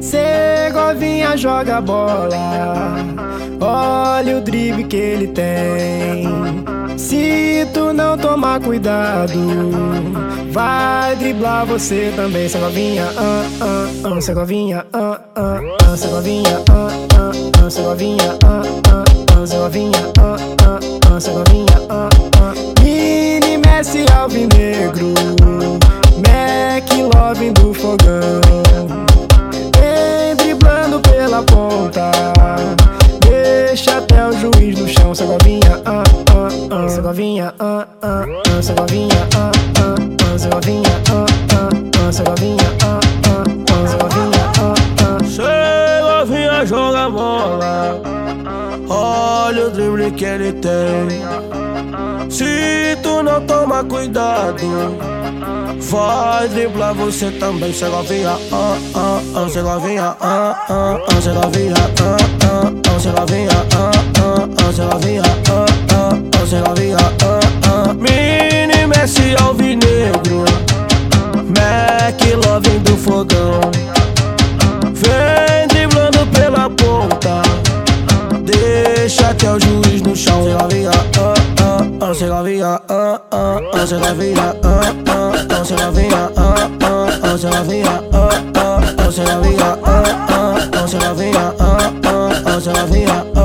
Segovinha joga bola. Olha o drible que ele tem. Se tu não tomar cuidado, vai driblar você também. Segovinha, ah, ah, ah, Segovinha, ah, ah, ah, Segovinha, ah, ah, ah, Segovinha, ah, ah, ah, Segovinha, ah, ah, ah, Segovinha, ah, ah. Mini Messi alvinegro. Love do fogão, vem driblando pela ponta. Deixa até o juiz no chão, cê novinha, ah, ah, ah, cê novinha, ah, ah, ah, cê novinha, ah, ah, ah, novinha, ah, ah, ah, ah, ah, ah, novinha, ah, ah. Chega, vinha joga bola. Olha o drible que ele tem. Se tu não tomar cuidado, vai driblar você também. Cê novinha, ah, ah, ah, cê novinha, ah, ah, ah, cê novinha, ah, ah, ah, cê novinha, ah, ah, ah, cê novinha, ah, ah, ah, cê novinha, ah, ah. Mini Messi alvinegro, Mac Love do fogão. Vem driblando pela ponta Deixa até o juiz no chão ah, ah, ah Cê novinha, ah, ah, ah Cê novinha, ah, ah, ah Cê novinha, ah, ah, ah Cê novinha, ah, ah, ah Cê novinha, ah, ah, ah Cê novinha, ah, ah, ah Cê novinha,